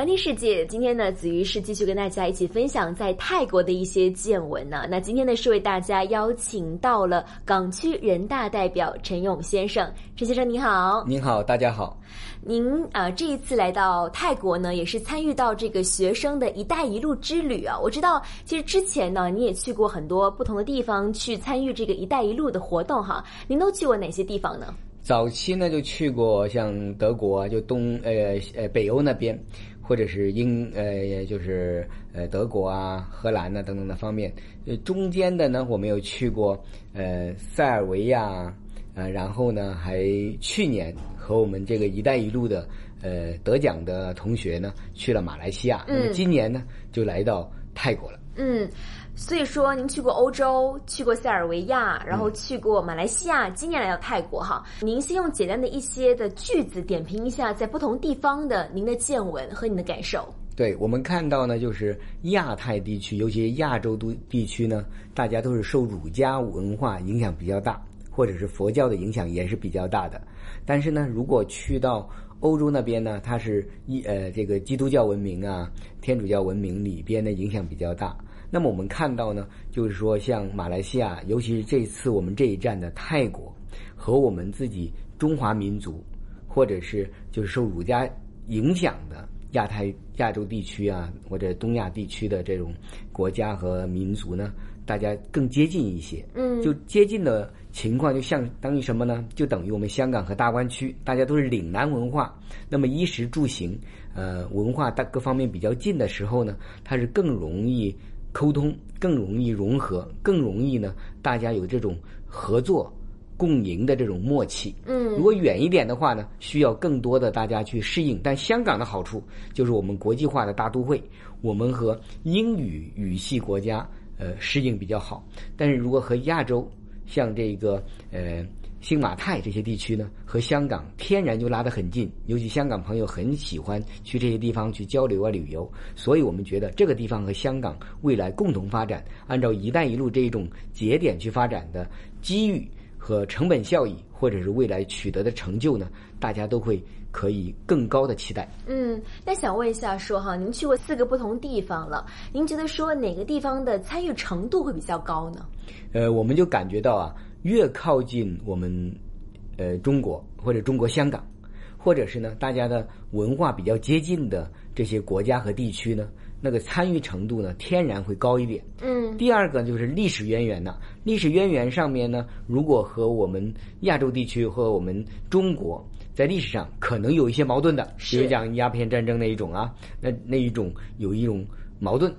环听世界，今天呢，子瑜是继续跟大家一起分享在泰国的一些见闻呢。那今天呢，是为大家邀请到了港区人大代表陈勇先生。陈先生您好，您好，大家好。您啊，这一次来到泰国呢，也是参与到这个学生的一带一路之旅啊。我知道，其实之前呢，你也去过很多不同的地方去参与这个一带一路的活动哈。您都去过哪些地方呢？早期呢，就去过像德国，就东呃呃北欧那边，或者是英呃就是呃德国啊、荷兰呐等等的方面。呃，中间的呢，我们有去过呃塞尔维亚，呃，然后呢，还去年和我们这个“一带一路”的呃得奖的同学呢，去了马来西亚。那么今年呢，就来到泰国了。嗯。所以说，您去过欧洲，去过塞尔维亚，然后去过马来西亚，今年来到泰国哈。您先用简单的一些的句子点评一下，在不同地方的您的见闻和你的感受。对我们看到呢，就是亚太地区，尤其是亚洲都地区呢，大家都是受儒家文化影响比较大，或者是佛教的影响也是比较大的。但是呢，如果去到欧洲那边呢，它是一呃这个基督教文明啊、天主教文明里边的影响比较大。那么我们看到呢，就是说像马来西亚，尤其是这次我们这一站的泰国，和我们自己中华民族，或者是就是受儒家影响的亚太亚洲地区啊，或者东亚地区的这种国家和民族呢，大家更接近一些。嗯，就接近的情况，就相当于什么呢？就等于我们香港和大湾区，大家都是岭南文化，那么衣食住行，呃，文化大各方面比较近的时候呢，它是更容易。沟通更容易融合，更容易呢，大家有这种合作、共赢的这种默契。嗯，如果远一点的话呢，需要更多的大家去适应。但香港的好处就是我们国际化的大都会，我们和英语语系国家呃适应比较好。但是如果和亚洲像这个呃。新马泰这些地区呢，和香港天然就拉得很近，尤其香港朋友很喜欢去这些地方去交流啊旅游，所以我们觉得这个地方和香港未来共同发展，按照“一带一路”这一种节点去发展的机遇和成本效益，或者是未来取得的成就呢，大家都会可以更高的期待。嗯，那想问一下，说哈，您去过四个不同地方了，您觉得说哪个地方的参与程度会比较高呢？呃，我们就感觉到啊。越靠近我们，呃，中国或者中国香港，或者是呢，大家的文化比较接近的这些国家和地区呢，那个参与程度呢，天然会高一点。嗯。第二个就是历史渊源呢，历史渊源上面呢，如果和我们亚洲地区和我们中国在历史上可能有一些矛盾的，比如讲鸦片战争那一种啊，那那一种有一种矛盾，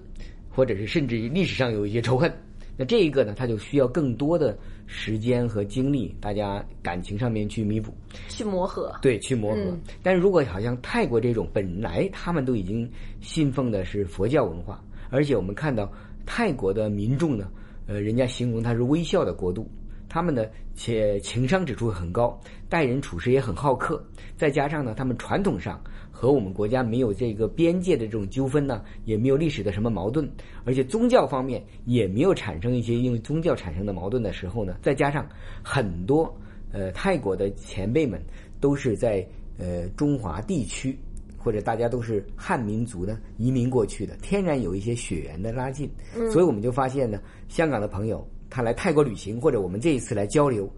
或者是甚至于历史上有一些仇恨。那这一个呢，它就需要更多的时间和精力，大家感情上面去弥补、去磨合。对，去磨合。但是如果好像泰国这种，本来他们都已经信奉的是佛教文化，而且我们看到泰国的民众呢，呃，人家形容它是微笑的国度，他们的且情商指数很高，待人处事也很好客，再加上呢，他们传统上。和我们国家没有这个边界的这种纠纷呢，也没有历史的什么矛盾，而且宗教方面也没有产生一些因为宗教产生的矛盾的时候呢，再加上很多呃泰国的前辈们都是在呃中华地区或者大家都是汉民族呢移民过去的，天然有一些血缘的拉近，所以我们就发现呢，香港的朋友他来泰国旅行或者我们这一次来交流。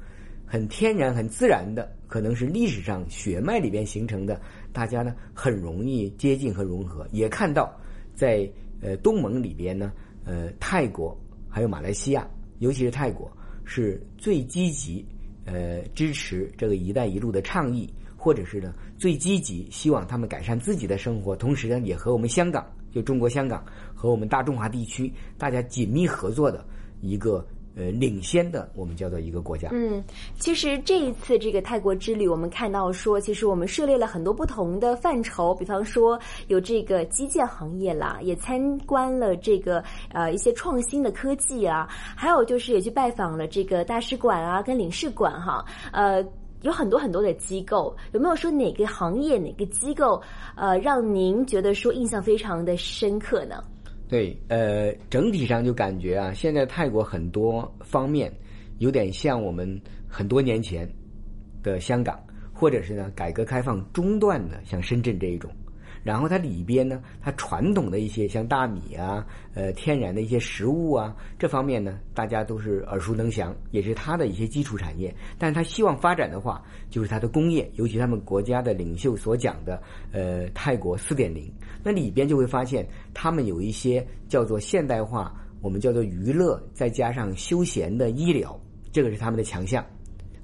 很天然、很自然的，可能是历史上血脉里边形成的，大家呢很容易接近和融合。也看到，在呃东盟里边呢，呃泰国还有马来西亚，尤其是泰国是最积极呃支持这个“一带一路”的倡议，或者是呢最积极希望他们改善自己的生活，同时呢也和我们香港，就中国香港和我们大中华地区大家紧密合作的一个。呃，领先的我们叫做一个国家。嗯，其实这一次这个泰国之旅，我们看到说，其实我们涉猎了很多不同的范畴，比方说有这个基建行业啦，也参观了这个呃一些创新的科技啊，还有就是也去拜访了这个大使馆啊跟领事馆哈，呃，有很多很多的机构，有没有说哪个行业哪个机构呃让您觉得说印象非常的深刻呢？对，呃，整体上就感觉啊，现在泰国很多方面有点像我们很多年前的香港，或者是呢改革开放中段的像深圳这一种。然后它里边呢，它传统的一些像大米啊、呃天然的一些食物啊，这方面呢，大家都是耳熟能详，也是它的一些基础产业。但是它希望发展的话，就是它的工业，尤其他们国家的领袖所讲的，呃，泰国四点零。那里边就会发现，他们有一些叫做现代化，我们叫做娱乐，再加上休闲的医疗，这个是他们的强项。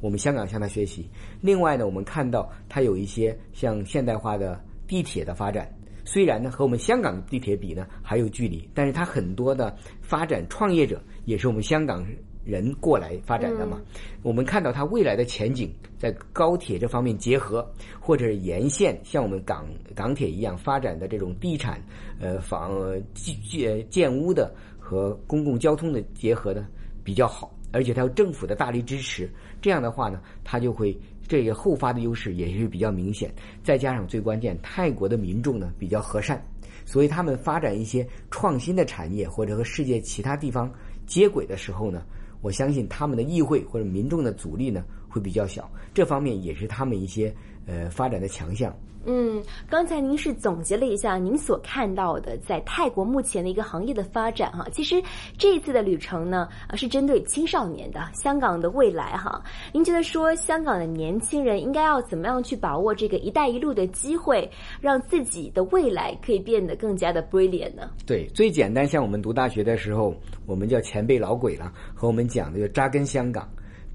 我们香港向他学习。另外呢，我们看到它有一些像现代化的地铁的发展，虽然呢和我们香港地铁比呢还有距离，但是它很多的发展创业者也是我们香港人过来发展的嘛。我们看到它未来的前景，在高铁这方面结合，或者是沿线像我们港港铁一样发展的这种地产、呃房建建建屋的和公共交通的结合呢比较好。而且它有政府的大力支持，这样的话呢，它就会这个后发的优势也是比较明显。再加上最关键，泰国的民众呢比较和善，所以他们发展一些创新的产业或者和世界其他地方接轨的时候呢，我相信他们的议会或者民众的阻力呢会比较小。这方面也是他们一些呃发展的强项。嗯，刚才您是总结了一下您所看到的在泰国目前的一个行业的发展哈。其实这一次的旅程呢，啊是针对青少年的香港的未来哈。您觉得说香港的年轻人应该要怎么样去把握这个“一带一路”的机会，让自己的未来可以变得更加的 brilliant 呢？对，最简单，像我们读大学的时候，我们叫前辈老鬼了，和我们讲的就扎根香港。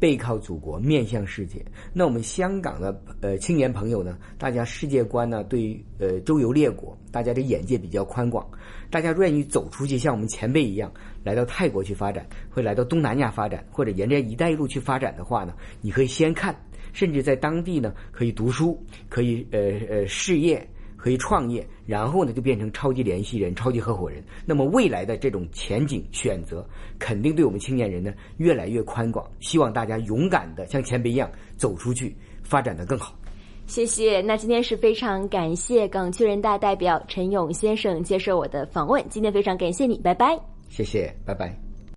背靠祖国，面向世界。那我们香港的呃青年朋友呢？大家世界观呢？对于呃周游列国，大家的眼界比较宽广，大家愿意走出去，像我们前辈一样，来到泰国去发展，会来到东南亚发展，或者沿着“一带一路”去发展的话呢？你可以先看，甚至在当地呢可以读书，可以呃呃事业。可以创业，然后呢就变成超级联系人、超级合伙人。那么未来的这种前景选择，肯定对我们青年人呢越来越宽广。希望大家勇敢的像前辈一样走出去，发展的更好。谢谢。那今天是非常感谢港区人大代表陈勇先生接受我的访问。今天非常感谢你，拜拜。谢谢，拜拜。